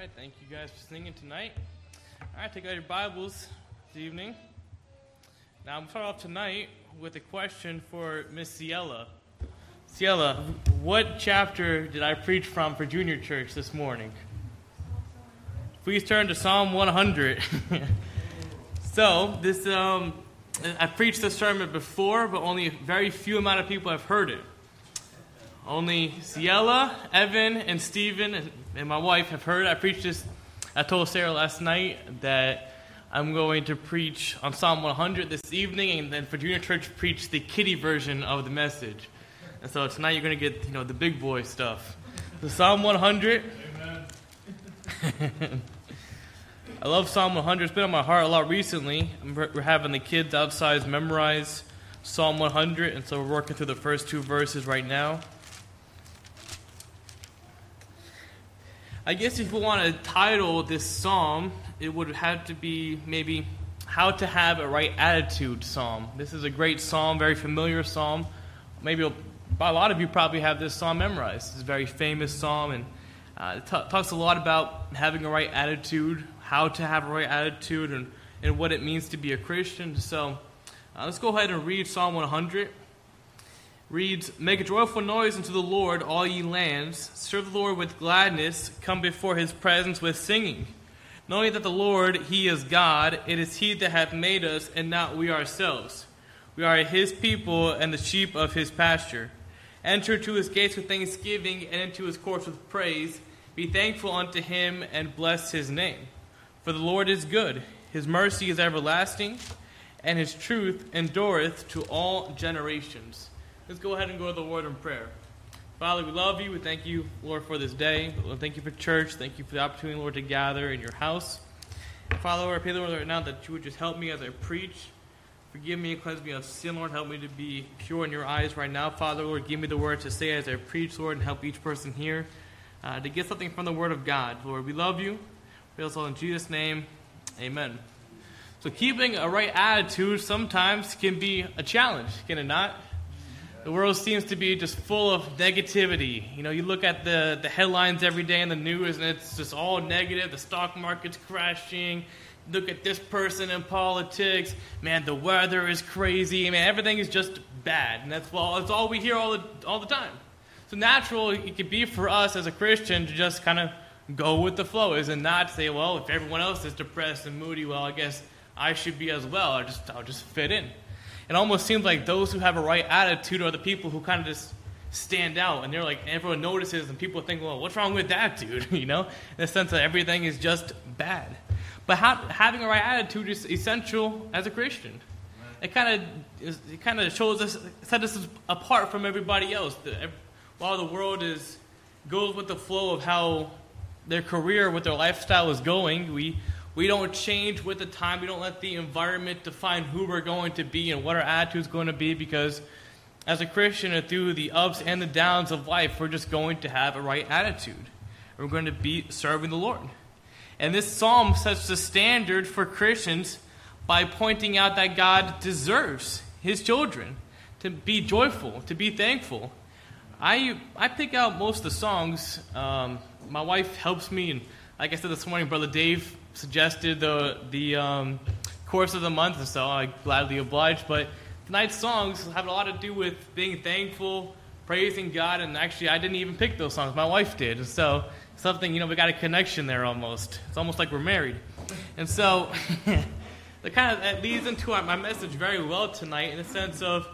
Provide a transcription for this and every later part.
right, thank you guys for singing tonight. All right, take out your Bibles this evening. Now, I'm start off tonight with a question for Miss Ciela. Ciela, what chapter did I preach from for junior church this morning? Please turn to Psalm 100. so, this um, I preached this sermon before, but only a very few amount of people have heard it. Only Ciela, Evan, and Stephen, and my wife have heard. I preached this. I told Sarah last night that I'm going to preach on Psalm 100 this evening, and then for junior church, preach the kiddie version of the message. And so tonight you're going to get you know the big boy stuff. The Psalm 100. I love Psalm 100. It's been on my heart a lot recently. We're having the kids outside memorize Psalm 100, and so we're working through the first two verses right now. I guess if we want to title this psalm, it would have to be maybe How to Have a Right Attitude Psalm. This is a great psalm, very familiar psalm. Maybe a lot of you probably have this psalm memorized. It's a very famous psalm, and uh, it t- talks a lot about having a right attitude, how to have a right attitude, and, and what it means to be a Christian. So uh, let's go ahead and read Psalm 100 reads Make a joyful noise unto the Lord, all ye lands. Serve the Lord with gladness. Come before his presence with singing. Knowing that the Lord, he is God, it is he that hath made us, and not we ourselves. We are his people and the sheep of his pasture. Enter to his gates with thanksgiving, and into his courts with praise. Be thankful unto him, and bless his name. For the Lord is good, his mercy is everlasting, and his truth endureth to all generations. Let's go ahead and go to the word in prayer. Father, we love you. We thank you, Lord, for this day. Lord, thank you for church. Thank you for the opportunity, Lord, to gather in your house. Father, Lord, I pray, Lord, right now that you would just help me as I preach. Forgive me and cleanse me of sin, Lord. Help me to be pure in your eyes right now. Father, Lord, give me the word to say as I preach, Lord, and help each person here uh, to get something from the word of God. Lord, we love you. We also in Jesus' name, amen. So keeping a right attitude sometimes can be a challenge, can it not? The world seems to be just full of negativity. You know, you look at the, the headlines every day in the news and it's just all negative. The stock market's crashing. Look at this person in politics. Man, the weather is crazy. Man, everything is just bad. And that's all, that's all we hear all the, all the time. So natural it could be for us as a Christian to just kind of go with the flow, is and not say, well, if everyone else is depressed and moody, well, I guess I should be as well. Or just I'll just fit in it almost seems like those who have a right attitude are the people who kind of just stand out and they're like everyone notices and people think well what's wrong with that dude? You know? In the sense that everything is just bad. But having a right attitude is essential as a christian. It kind of it kind of shows us sets us apart from everybody else. While the world is goes with the flow of how their career with their lifestyle is going we we don't change with the time. We don't let the environment define who we're going to be and what our attitude is going to be because as a Christian through the ups and the downs of life, we're just going to have a right attitude. We're going to be serving the Lord. And this psalm sets the standard for Christians by pointing out that God deserves his children to be joyful, to be thankful. I, I pick out most of the songs. Um, my wife helps me, and like I said this morning, Brother Dave suggested the the um, course of the month, and so I gladly obliged. But tonight's songs have a lot to do with being thankful, praising God, and actually, I didn't even pick those songs. My wife did, and so something you know we got a connection there almost. It's almost like we're married, and so. that kind of that leads into our, my message very well tonight in the sense of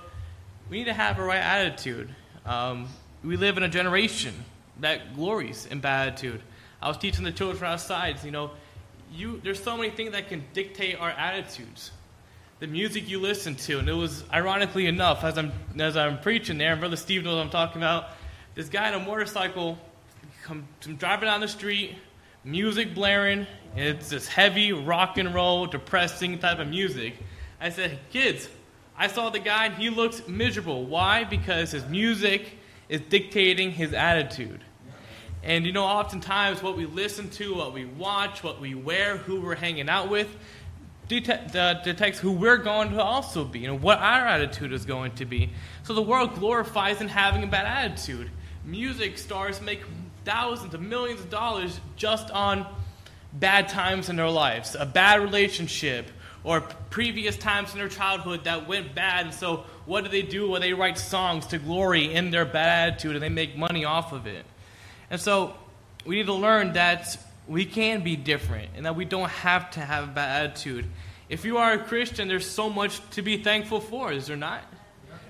we need to have a right attitude. Um, we live in a generation that glories in bad attitude. I was teaching the children from outside, you know, you there's so many things that can dictate our attitudes. The music you listen to, and it was ironically enough, as I'm as I'm preaching there, Brother Steve knows what I'm talking about. This guy on a motorcycle come, come driving down the street, music blaring. It's this heavy rock and roll, depressing type of music. I said, kids, I saw the guy, and he looks miserable. Why? Because his music is dictating his attitude. And you know, oftentimes what we listen to, what we watch, what we wear, who we're hanging out with, detect, uh, detects who we're going to also be and what our attitude is going to be. So the world glorifies in having a bad attitude. Music stars make thousands of millions of dollars just on bad times in their lives, a bad relationship, or previous times in their childhood that went bad. And so, what do they do? Well, they write songs to glory in their bad attitude and they make money off of it. And so, we need to learn that we can be different and that we don't have to have a bad attitude. If you are a Christian, there's so much to be thankful for, is there not?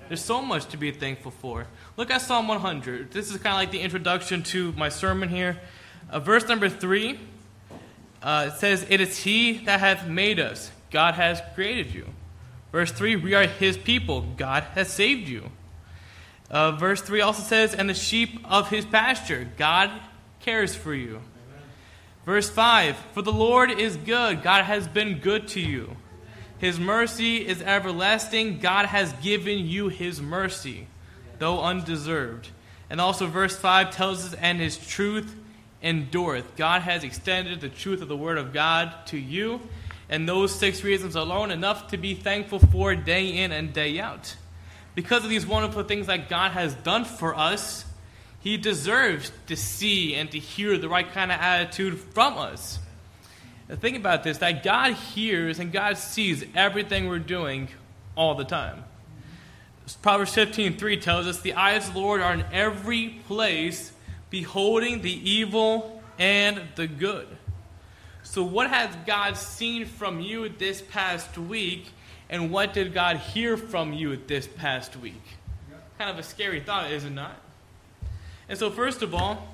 There's so much to be thankful for. Look at Psalm 100. This is kind of like the introduction to my sermon here. Uh, verse number 3 uh, it says, It is He that hath made us. God has created you. Verse 3 We are His people. God has saved you. Uh, verse 3 also says, And the sheep of His pasture. God cares for you. Verse 5 For the Lord is good, God has been good to you. His mercy is everlasting, God has given you His mercy, though undeserved. And also, verse 5 tells us, And His truth endureth. God has extended the truth of the Word of God to you, and those six reasons alone enough to be thankful for day in and day out. Because of these wonderful things that God has done for us, he deserves to see and to hear the right kind of attitude from us. Now think about this that God hears and God sees everything we're doing all the time. Proverbs 15:3 tells us the eyes of the Lord are in every place beholding the evil and the good. So what has God seen from you this past week and what did God hear from you this past week? Kind of a scary thought, is it not? And so, first of all,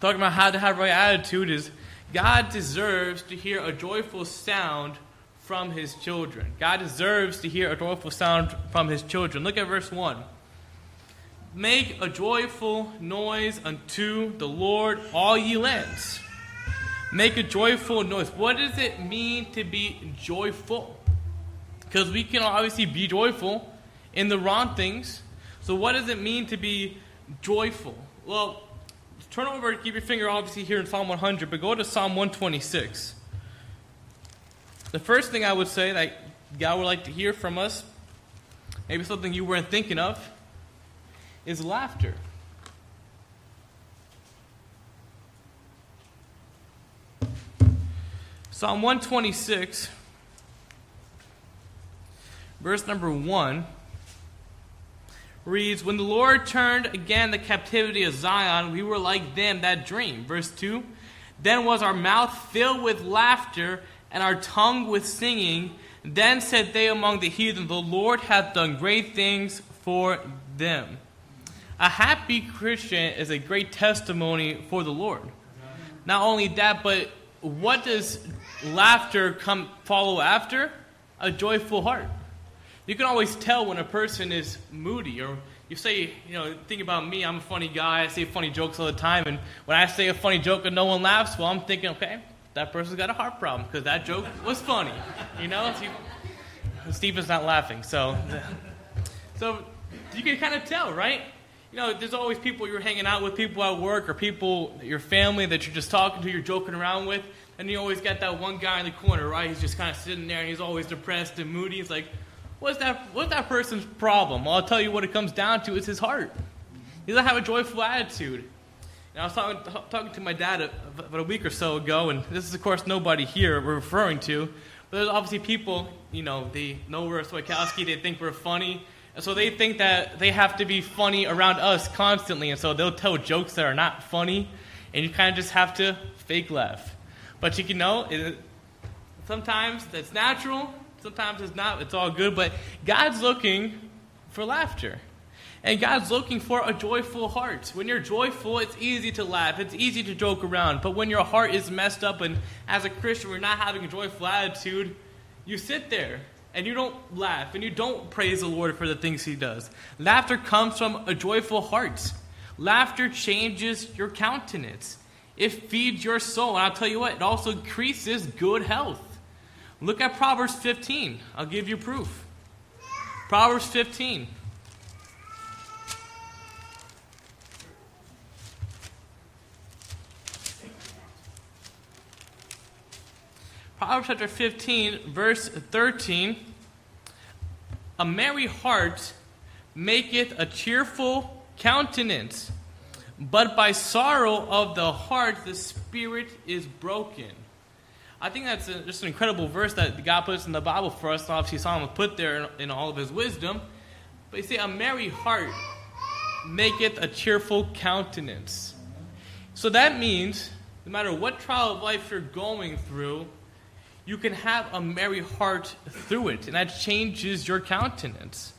talking about how to have right attitude is God deserves to hear a joyful sound from his children. God deserves to hear a joyful sound from his children. Look at verse 1. Make a joyful noise unto the Lord, all ye lands. Make a joyful noise. What does it mean to be joyful? Because we can obviously be joyful in the wrong things. So, what does it mean to be joyful? Well, turn over, keep your finger obviously here in Psalm 100, but go to Psalm 126. The first thing I would say that God would like to hear from us, maybe something you weren't thinking of, is laughter. Psalm 126, verse number 1 reads, When the Lord turned again the captivity of Zion, we were like them that dream. Verse 2 Then was our mouth filled with laughter, and our tongue with singing. Then said they among the heathen, The Lord hath done great things for them. A happy Christian is a great testimony for the Lord. Not only that, but what does laughter come follow after? A joyful heart. You can always tell when a person is moody, or you say, you know, think about me, I'm a funny guy, I say funny jokes all the time, and when I say a funny joke and no one laughs, well, I'm thinking, okay, that person's got a heart problem because that joke was funny. You know, Steve is not laughing, so so you can kind of tell, right? You know, there's always people you're hanging out with, people at work, or people, your family that you're just talking to, you're joking around with, and you always got that one guy in the corner, right? He's just kind of sitting there, and he's always depressed and moody. He's like, What's that, what's that person's problem? I'll tell you what it comes down to. It's his heart. He doesn't have a joyful attitude. And I was talking, talking to my dad about a week or so ago, and this is, of course, nobody here we're referring to. But there's obviously people, you know, they know we're Swikowski, they think we're funny. And so they think that they have to be funny around us constantly. And so they'll tell jokes that are not funny, and you kind of just have to fake laugh. But you can know, it, sometimes that's natural, Sometimes it's not, it's all good, but God's looking for laughter. And God's looking for a joyful heart. When you're joyful, it's easy to laugh, it's easy to joke around. But when your heart is messed up and as a Christian we're not having a joyful attitude, you sit there and you don't laugh and you don't praise the Lord for the things He does. Laughter comes from a joyful heart. Laughter changes your countenance, it feeds your soul. And I'll tell you what, it also increases good health. Look at Proverbs 15. I'll give you proof. Proverbs 15. Proverbs chapter 15, verse 13. A merry heart maketh a cheerful countenance, But by sorrow of the heart, the spirit is broken. I think that's a, just an incredible verse that God puts in the Bible for us. Obviously, Solomon put there in, in all of his wisdom. But you see, a merry heart maketh a cheerful countenance. So that means no matter what trial of life you're going through, you can have a merry heart through it, and that changes your countenance.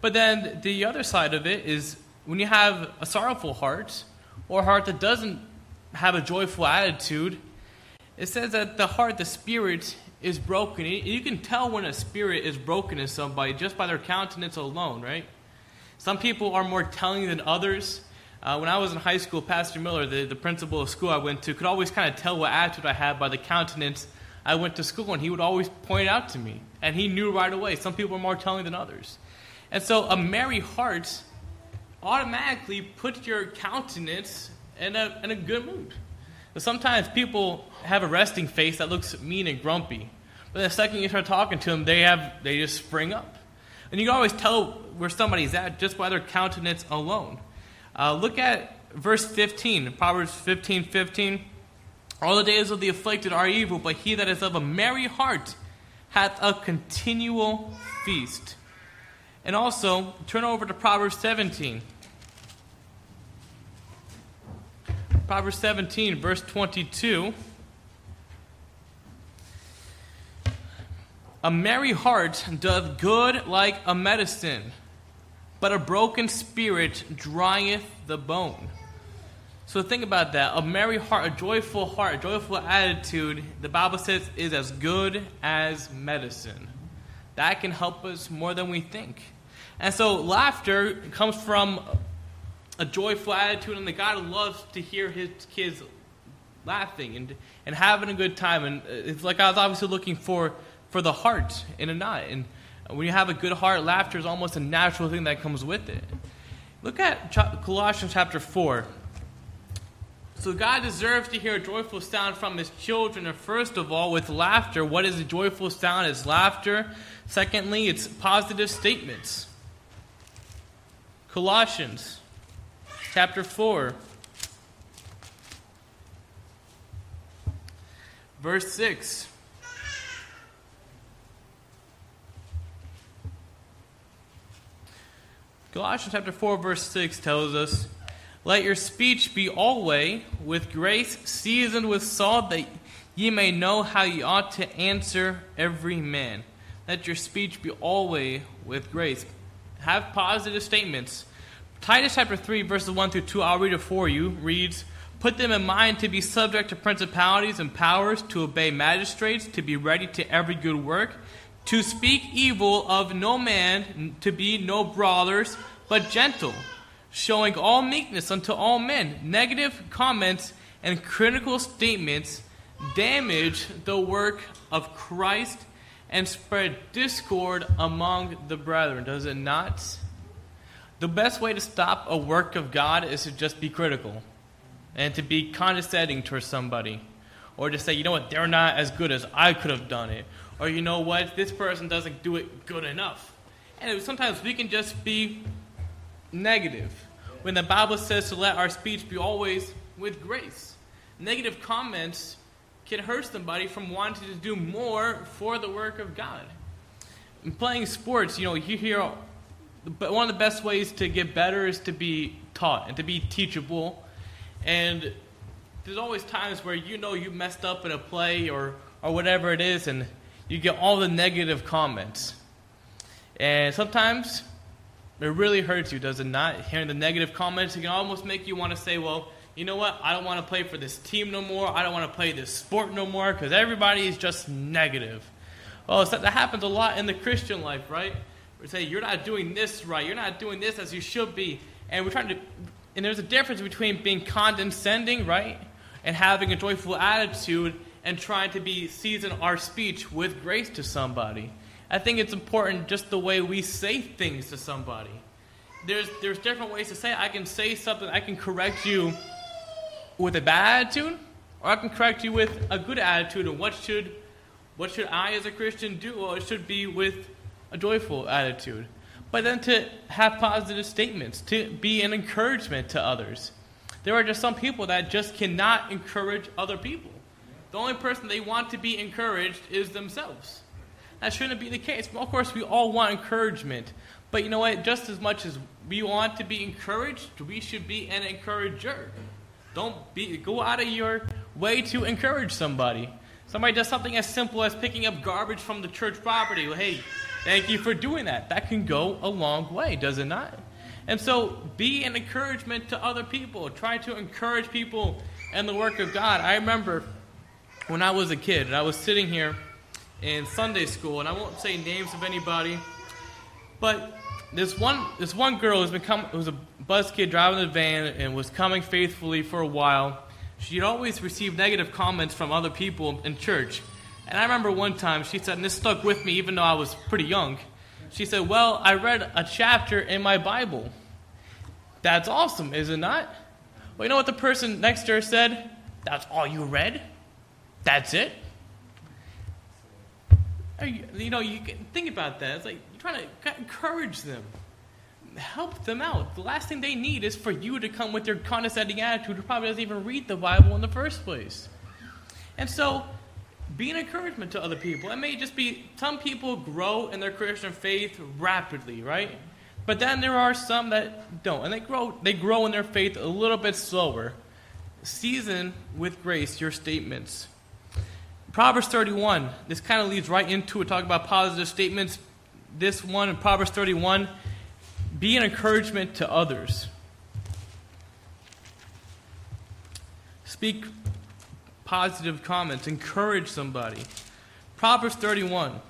But then the other side of it is when you have a sorrowful heart, or a heart that doesn't have a joyful attitude, it says that the heart, the spirit, is broken. You can tell when a spirit is broken in somebody just by their countenance alone, right? Some people are more telling than others. Uh, when I was in high school, Pastor Miller, the, the principal of school I went to, could always kind of tell what attitude I had by the countenance I went to school, and he would always point out to me. And he knew right away. Some people are more telling than others. And so a merry heart automatically puts your countenance in a, in a good mood. But sometimes people have a resting face that looks mean and grumpy. But the second you start talking to them, they, have, they just spring up. And you can always tell where somebody's at just by their countenance alone. Uh, look at verse 15, Proverbs 15 15. All the days of the afflicted are evil, but he that is of a merry heart hath a continual feast. And also, turn over to Proverbs 17. Proverbs 17, verse 22. A merry heart doth good like a medicine, but a broken spirit drieth the bone. So think about that. A merry heart, a joyful heart, a joyful attitude, the Bible says, is as good as medicine. That can help us more than we think. And so laughter comes from a joyful attitude, and the God loves to hear his kids laughing and, and having a good time. And uh, it's like I was obviously looking for for the heart in a knot. And when you have a good heart, laughter is almost a natural thing that comes with it. Look at Colossians chapter 4. So God deserves to hear a joyful sound from his children. And first of all, with laughter, what is a joyful sound? It's laughter. Secondly, it's positive statements. Colossians chapter 4, verse 6. Colossians chapter 4, verse 6 tells us, Let your speech be always with grace, seasoned with salt, that ye may know how ye ought to answer every man. Let your speech be always with grace. Have positive statements. Titus chapter 3, verses 1 through 2, I'll read it for you, reads, Put them in mind to be subject to principalities and powers, to obey magistrates, to be ready to every good work to speak evil of no man, to be no brawlers, but gentle, showing all meekness unto all men. Negative comments and critical statements damage the work of Christ and spread discord among the brethren, does it not? The best way to stop a work of God is to just be critical and to be condescending towards somebody. Or to say, you know what, they're not as good as I could have done it or you know what, this person doesn't do it good enough. And sometimes we can just be negative when the Bible says to let our speech be always with grace. Negative comments can hurt somebody from wanting to do more for the work of God. In playing sports, you know, you hear, but one of the best ways to get better is to be taught and to be teachable. And there's always times where you know you messed up in a play or, or whatever it is, and you get all the negative comments. And sometimes it really hurts you, does it not? Hearing the negative comments, it can almost make you want to say, well, you know what? I don't want to play for this team no more. I don't want to play this sport no more because everybody is just negative. Oh, well, that happens a lot in the Christian life, right? We say, you're not doing this right. You're not doing this as you should be. And we're trying to, and there's a difference between being condescending, right? And having a joyful attitude and trying to be season our speech with grace to somebody. I think it's important just the way we say things to somebody. There's there's different ways to say it. I can say something, I can correct you with a bad attitude, or I can correct you with a good attitude. And what should what should I as a Christian do? Well, it should be with a joyful attitude. But then to have positive statements, to be an encouragement to others. There are just some people that just cannot encourage other people. The only person they want to be encouraged is themselves. That shouldn't be the case. Well, of course, we all want encouragement. But you know what? Just as much as we want to be encouraged, we should be an encourager. Don't be, go out of your way to encourage somebody. Somebody does something as simple as picking up garbage from the church property. Well, hey, thank you for doing that. That can go a long way, does it not? And so be an encouragement to other people. Try to encourage people in the work of God. I remember when I was a kid, and I was sitting here in Sunday school, and I won't say names of anybody, but this one this one girl has been was a bus kid driving the van and was coming faithfully for a while. She'd always receive negative comments from other people in church. And I remember one time she said, and this stuck with me even though I was pretty young. She said, Well, I read a chapter in my Bible. That's awesome, is it not? Well, you know what the person next to her said? That's all you read? That's it? You know, you think about that. It's like you're trying to encourage them, help them out. The last thing they need is for you to come with your condescending attitude who probably doesn't even read the Bible in the first place. And so, be an encouragement to other people. It may just be some people grow in their Christian faith rapidly, right? But then there are some that don't, and they grow they grow in their faith a little bit slower. Season with grace your statements. Proverbs 31, this kind of leads right into it, talking about positive statements. This one in Proverbs 31, be an encouragement to others. Speak positive comments, encourage somebody. Proverbs 31,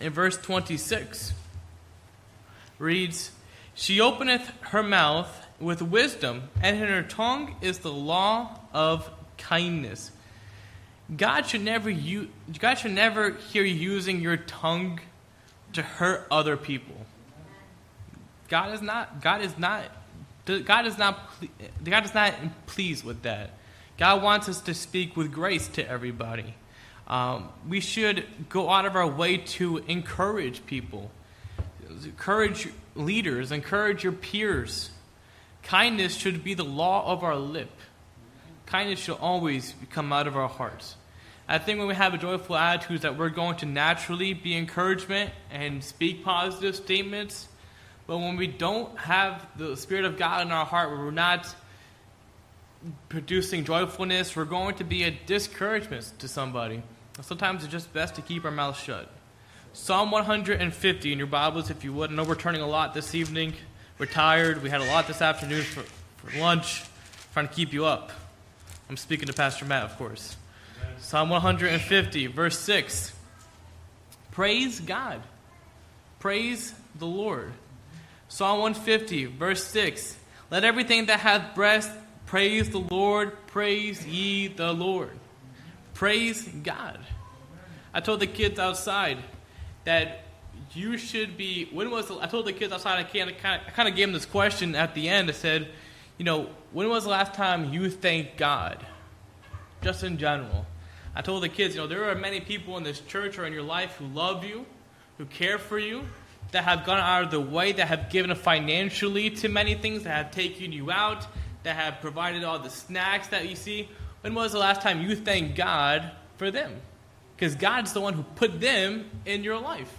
in verse 26, reads She openeth her mouth with wisdom, and in her tongue is the law of kindness. God should never you God should never hear using your tongue to hurt other people. God is not God is not God is not God is not pleased with that. God wants us to speak with grace to everybody. Um, we should go out of our way to encourage people, encourage leaders, encourage your peers. Kindness should be the law of our lip kindness should always come out of our hearts. I think when we have a joyful attitude, that we're going to naturally be encouragement and speak positive statements. But when we don't have the Spirit of God in our heart, we're not producing joyfulness, we're going to be a discouragement to somebody. Sometimes it's just best to keep our mouth shut. Psalm 150 in your Bibles, if you would. I know we're turning a lot this evening. We're tired. We had a lot this afternoon for, for lunch. trying to keep you up. I'm speaking to Pastor Matt, of course. Psalm 150, verse 6. Praise God. Praise the Lord. Psalm 150, verse 6. Let everything that hath breath praise the Lord. Praise ye the Lord. Praise God. I told the kids outside that you should be. When was the, I told the kids outside? I kind of, I kind of gave them this question at the end. I said, you know, when was the last time you thanked God? Just in general. I told the kids, you know, there are many people in this church or in your life who love you, who care for you, that have gone out of the way, that have given financially to many things, that have taken you out, that have provided all the snacks that you see. When was the last time you thanked God for them? Because God's the one who put them in your life.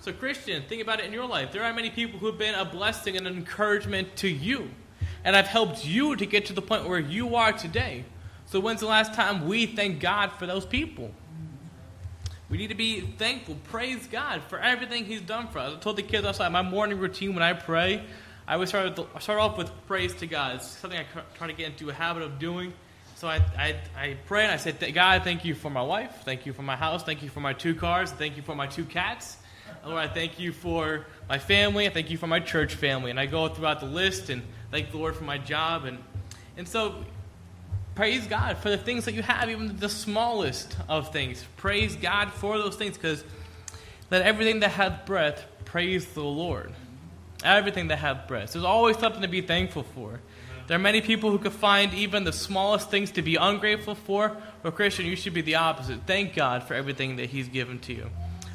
So, Christian, think about it in your life. There are many people who have been a blessing and an encouragement to you and I've helped you to get to the point where you are today. So, when's the last time we thank God for those people? We need to be thankful, praise God for everything He's done for us. I told the kids outside my morning routine when I pray, I always start, with, start off with praise to God. It's something I try to get into a habit of doing. So I, I, I pray and I say, God, thank you for my wife. Thank you for my house. Thank you for my two cars. Thank you for my two cats. Lord, I thank you for my family. I thank you for my church family. And I go throughout the list and thank the Lord for my job. And, and so, praise God for the things that you have, even the smallest of things. Praise God for those things because let everything that hath breath praise the Lord. Everything that hath breath. There's always something to be thankful for. There are many people who could find even the smallest things to be ungrateful for. But, Christian, you should be the opposite. Thank God for everything that He's given to you.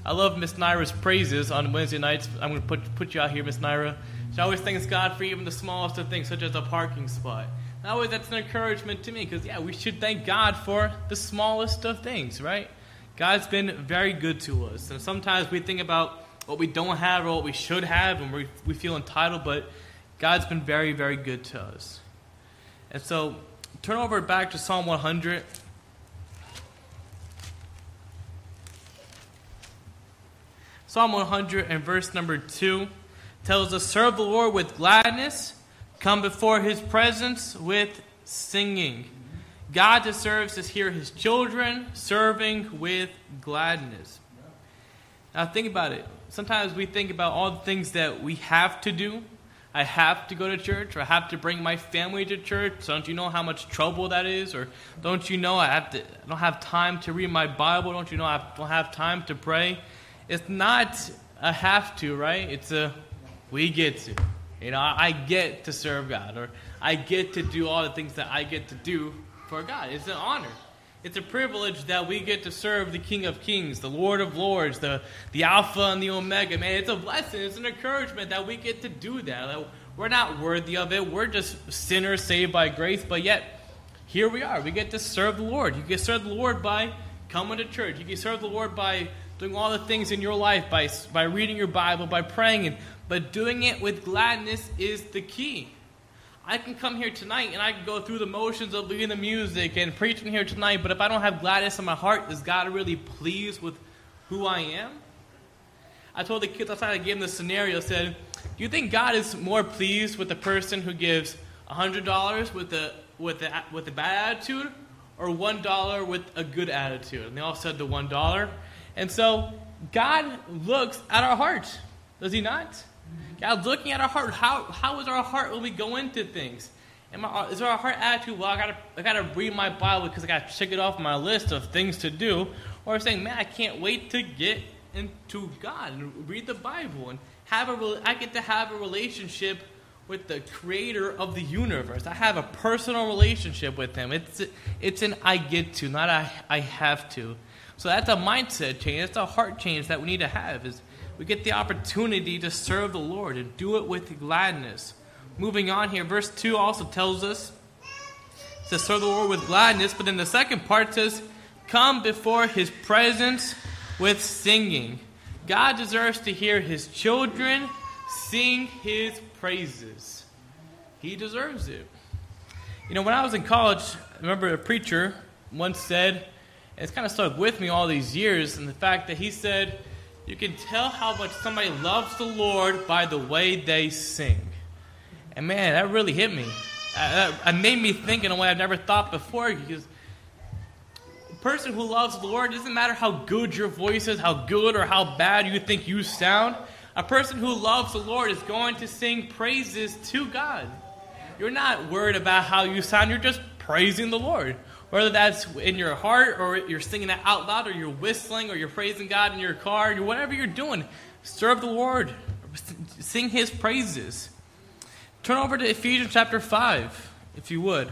I love Miss Naira's praises on Wednesday nights. I'm going to put, put you out here, Miss Naira. She always thanks God for even the smallest of things, such as a parking spot. And always that's an encouragement to me because, yeah, we should thank God for the smallest of things, right? God's been very good to us. And sometimes we think about what we don't have or what we should have and we, we feel entitled, but God's been very, very good to us. And so turn over back to Psalm 100. Psalm 100 and verse number 2 tells us, Serve the Lord with gladness, come before his presence with singing. God deserves to hear his children serving with gladness. Now, think about it. Sometimes we think about all the things that we have to do. I have to go to church, or I have to bring my family to church. Don't you know how much trouble that is? Or don't you know I have to? I don't have time to read my Bible. Don't you know I don't have time to pray? It's not a have to, right? It's a we get to. You know, I get to serve God, or I get to do all the things that I get to do for God. It's an honor. It's a privilege that we get to serve the King of Kings, the Lord of Lords, the, the Alpha and the Omega. Man, it's a blessing. It's an encouragement that we get to do that. We're not worthy of it. We're just sinners saved by grace, but yet here we are. We get to serve the Lord. You to serve the Lord by coming to church. You can serve the Lord by doing all the things in your life, by, by reading your Bible, by praying, and, but doing it with gladness is the key. I can come here tonight and I can go through the motions of leading the music and preaching here tonight, but if I don't have gladness in my heart, is God really pleased with who I am? I told the kids outside, I gave them the scenario, said, Do you think God is more pleased with the person who gives $100 with a, with a, with a bad attitude or $1 with a good attitude? And they all said the $1. And so God looks at our heart, does He not? God's looking at our heart. How, how is our heart when we go into things? Am I, is our heart attitude, well, I gotta, I gotta read my Bible because I gotta check it off my list of things to do? Or saying, man, I can't wait to get into God and read the Bible and have a, I get to have a relationship with the creator of the universe. I have a personal relationship with him. It's, it's an I get to, not I, I have to. So that's a mindset change. That's a heart change that we need to have is we get the opportunity to serve the Lord and do it with gladness. Moving on here, verse 2 also tells us to serve the Lord with gladness, but in the second part says, Come before his presence with singing. God deserves to hear his children sing his praises. He deserves it. You know, when I was in college, I remember a preacher once said, and it's kind of stuck with me all these years, and the fact that he said, you can tell how much somebody loves the Lord by the way they sing. And man, that really hit me. Uh, it made me think in a way I've never thought before because a person who loves the Lord doesn't matter how good your voice is, how good or how bad you think you sound. A person who loves the Lord is going to sing praises to God. You're not worried about how you sound, you're just praising the Lord. Whether that's in your heart or you're singing it out loud or you're whistling or you're praising God in your car, or whatever you're doing, serve the Lord. Sing his praises. Turn over to Ephesians chapter 5, if you would.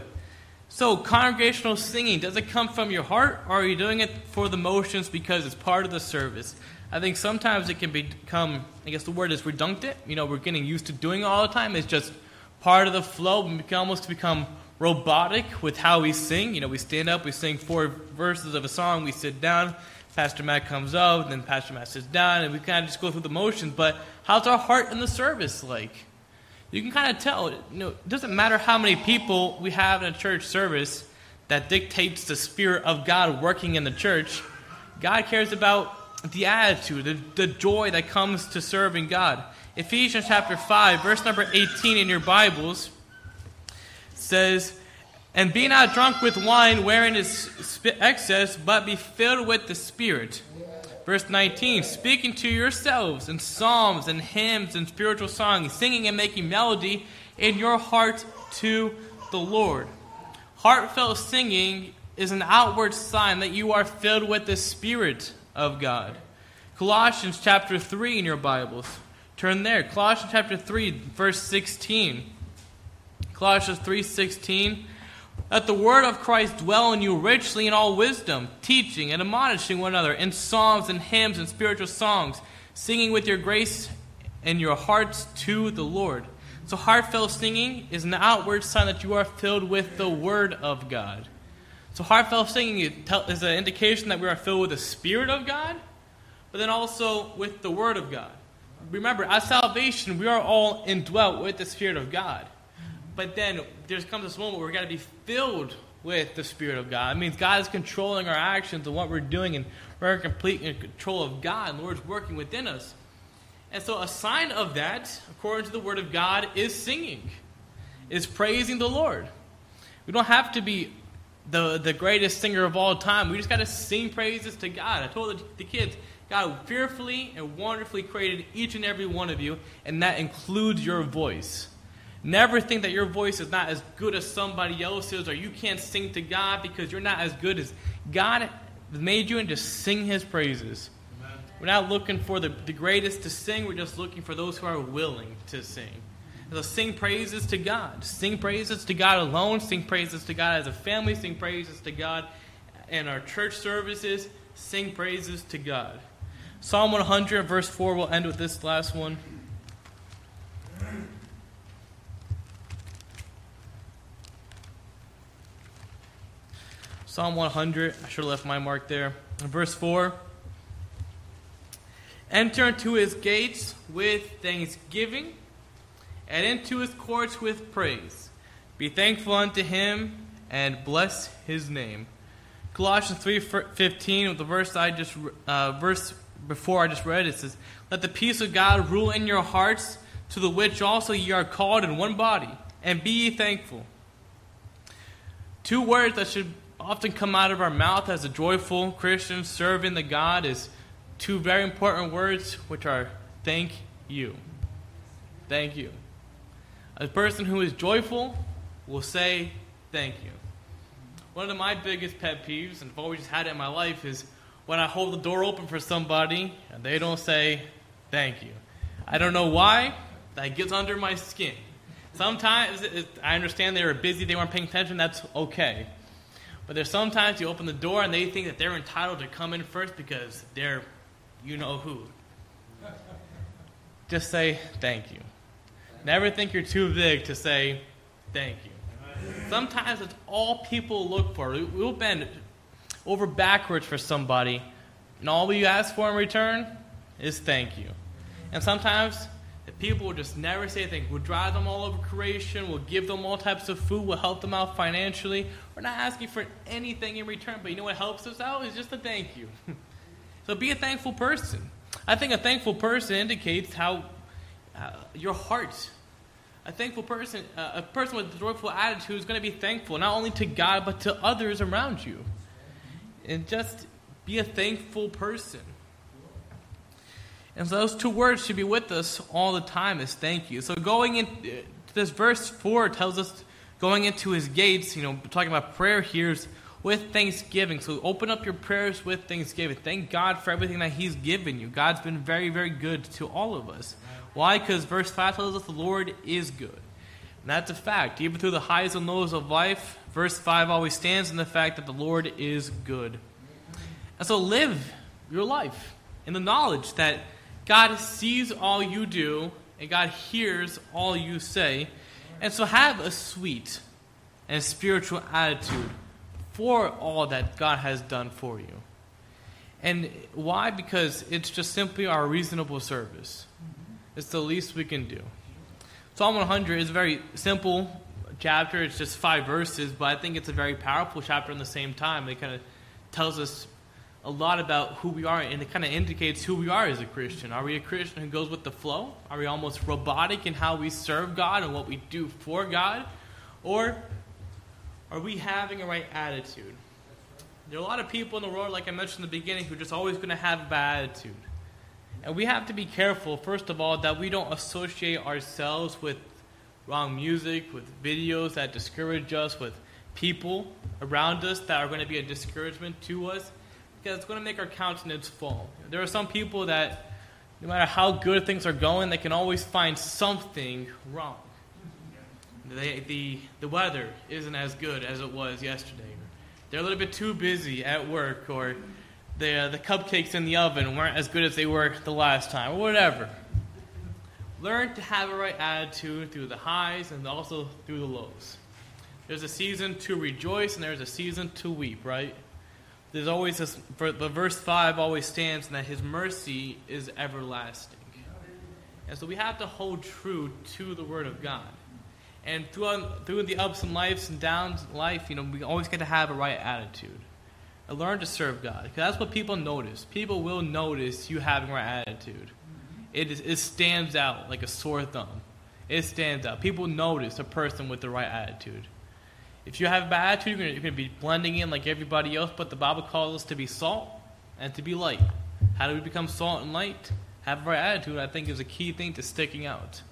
So, congregational singing, does it come from your heart or are you doing it for the motions because it's part of the service? I think sometimes it can become, I guess the word is redundant. You know, we're getting used to doing it all the time. It's just part of the flow. Can almost become robotic with how we sing. You know, we stand up, we sing four verses of a song, we sit down, Pastor Matt comes up, then Pastor Matt sits down, and we kind of just go through the motions. But how's our heart in the service like? You can kind of tell. You know, it doesn't matter how many people we have in a church service that dictates the spirit of God working in the church. God cares about the attitude, the, the joy that comes to serving God. Ephesians chapter 5, verse number 18 in your Bibles says, And be not drunk with wine wherein is excess, but be filled with the Spirit. Verse 19, speaking to yourselves in psalms and hymns and spiritual songs, singing and making melody in your heart to the Lord. Heartfelt singing is an outward sign that you are filled with the Spirit of God. Colossians chapter 3 in your Bibles. Turn there. Colossians chapter 3, verse 16. Colossians 3:16 Let the word of Christ dwell in you richly in all wisdom, teaching and admonishing one another in psalms and hymns and spiritual songs, singing with your grace in your hearts to the Lord. So, heartfelt singing is an outward sign that you are filled with the Word of God. So, heartfelt singing is an indication that we are filled with the Spirit of God, but then also with the Word of God. Remember, at salvation, we are all indwelt with the Spirit of God. But then there comes this moment where we've got to be filled with the Spirit of God. It means God is controlling our actions and what we're doing, and we're in complete control of God, and the Lord's working within us. And so, a sign of that, according to the Word of God, is singing, is praising the Lord. We don't have to be the, the greatest singer of all time. We just got to sing praises to God. I told the, the kids, God fearfully and wonderfully created each and every one of you, and that includes your voice. Never think that your voice is not as good as somebody else's, or you can't sing to God because you're not as good as God made you, and just sing His praises. Amen. We're not looking for the, the greatest to sing, we're just looking for those who are willing to sing. So sing praises to God. Sing praises to God alone. Sing praises to God as a family. Sing praises to God in our church services. Sing praises to God. Psalm 100, verse 4, we'll end with this last one. Psalm 100, I should have left my mark there. Verse 4 Enter into his gates with thanksgiving, and into his courts with praise. Be thankful unto him, and bless his name. Colossians 3:15, the verse I just uh, verse before I just read, it says, Let the peace of God rule in your hearts, to the which also ye are called in one body, and be ye thankful. Two words that should often come out of our mouth as a joyful Christian serving the God is two very important words, which are thank you. Thank you. A person who is joyful will say thank you. One of my biggest pet peeves, and I've always had it in my life, is when I hold the door open for somebody and they don't say thank you. I don't know why. That gets under my skin. Sometimes it, I understand they were busy, they weren't paying attention, that's okay. But there's sometimes you open the door and they think that they're entitled to come in first because they're you know who. Just say thank you. Never think you're too big to say thank you. Sometimes it's all people look for. We'll bend over backwards for somebody, and all we ask for in return is thank you. And sometimes the people will just never say anything. We'll drive them all over creation, we'll give them all types of food, we'll help them out financially. We're not asking for anything in return, but you know what helps us out is just a thank you. so be a thankful person. I think a thankful person indicates how uh, your heart a thankful person, uh, a person with a joyful attitude is going to be thankful not only to God but to others around you and just be a thankful person. And so those two words should be with us all the time is thank you. So going in this verse 4 tells us going into his gates, you know, talking about prayer here is with thanksgiving. So open up your prayers with thanksgiving. Thank God for everything that he's given you. God's been very, very good to all of us. Why? Because verse 5 tells us the Lord is good. And that's a fact. Even through the highs and lows of life, verse 5 always stands in the fact that the Lord is good. And so live your life in the knowledge that God sees all you do and God hears all you say. And so have a sweet and spiritual attitude for all that God has done for you. And why? Because it's just simply our reasonable service. It's the least we can do. Psalm 100 is a very simple chapter. It's just five verses, but I think it's a very powerful chapter in the same time. It kind of tells us a lot about who we are, and it kind of indicates who we are as a Christian. Are we a Christian who goes with the flow? Are we almost robotic in how we serve God and what we do for God? Or are we having a right attitude? There are a lot of people in the world, like I mentioned in the beginning, who are just always going to have a bad attitude. And we have to be careful, first of all, that we don't associate ourselves with wrong music, with videos that discourage us, with people around us that are going to be a discouragement to us, because it's going to make our countenance fall. There are some people that, no matter how good things are going, they can always find something wrong. They, the, the weather isn't as good as it was yesterday. They're a little bit too busy at work, or the, the cupcakes in the oven weren't as good as they were the last time, or whatever. learn to have a right attitude through the highs and also through the lows. There's a season to rejoice and there's a season to weep, right? There's always this, the verse 5 always stands that his mercy is everlasting. And so we have to hold true to the word of God. And throughout, through the ups and lives and downs in life, you know, we always get to have a right attitude. And learn to serve God. Because that's what people notice. People will notice you having right attitude. It, is, it stands out like a sore thumb. It stands out. People notice a person with the right attitude. If you have a bad attitude, you're going to be blending in like everybody else, but the Bible calls us to be salt and to be light. How do we become salt and light? Have right attitude, I think, is a key thing to sticking out.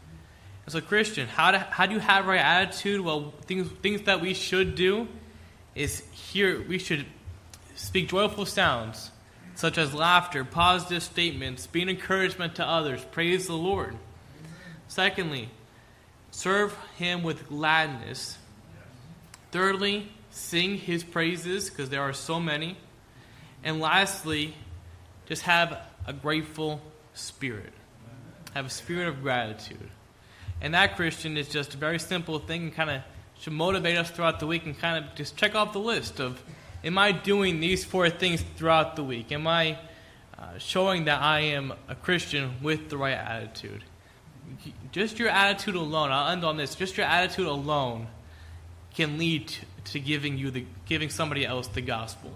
As a Christian, how do, how do you have right attitude? Well, things, things that we should do is here, we should speak joyful sounds, such as laughter, positive statements, being encouragement to others, praise the Lord. Secondly, serve Him with gladness Thirdly, sing his praises because there are so many. And lastly, just have a grateful spirit. Have a spirit of gratitude. And that, Christian, is just a very simple thing and kind of should motivate us throughout the week and kind of just check off the list of am I doing these four things throughout the week? Am I uh, showing that I am a Christian with the right attitude? Just your attitude alone, I'll end on this, just your attitude alone can lead to giving you the giving somebody else the gospel.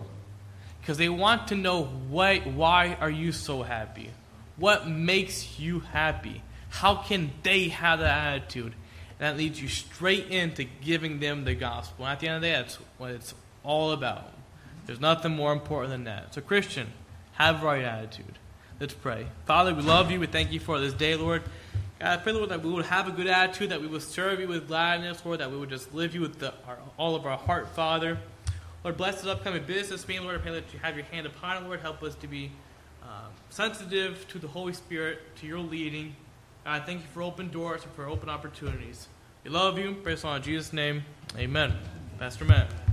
Because they want to know why why are you so happy? What makes you happy? How can they have that attitude? And that leads you straight into giving them the gospel. And at the end of the day that's what it's all about. There's nothing more important than that. So christian have right attitude. Let's pray. Father we love you. We thank you for this day lord God, I pray, Lord, that we would have a good attitude, that we would serve you with gladness, Lord, that we would just live you with the, our, all of our heart, Father. Lord, bless this upcoming business meeting, Lord. I pray that you have your hand upon it, Lord. Help us to be uh, sensitive to the Holy Spirit, to your leading. God, thank you for open doors and for open opportunities. We love you. Praise on in Jesus' name. Amen. Pastor Matt.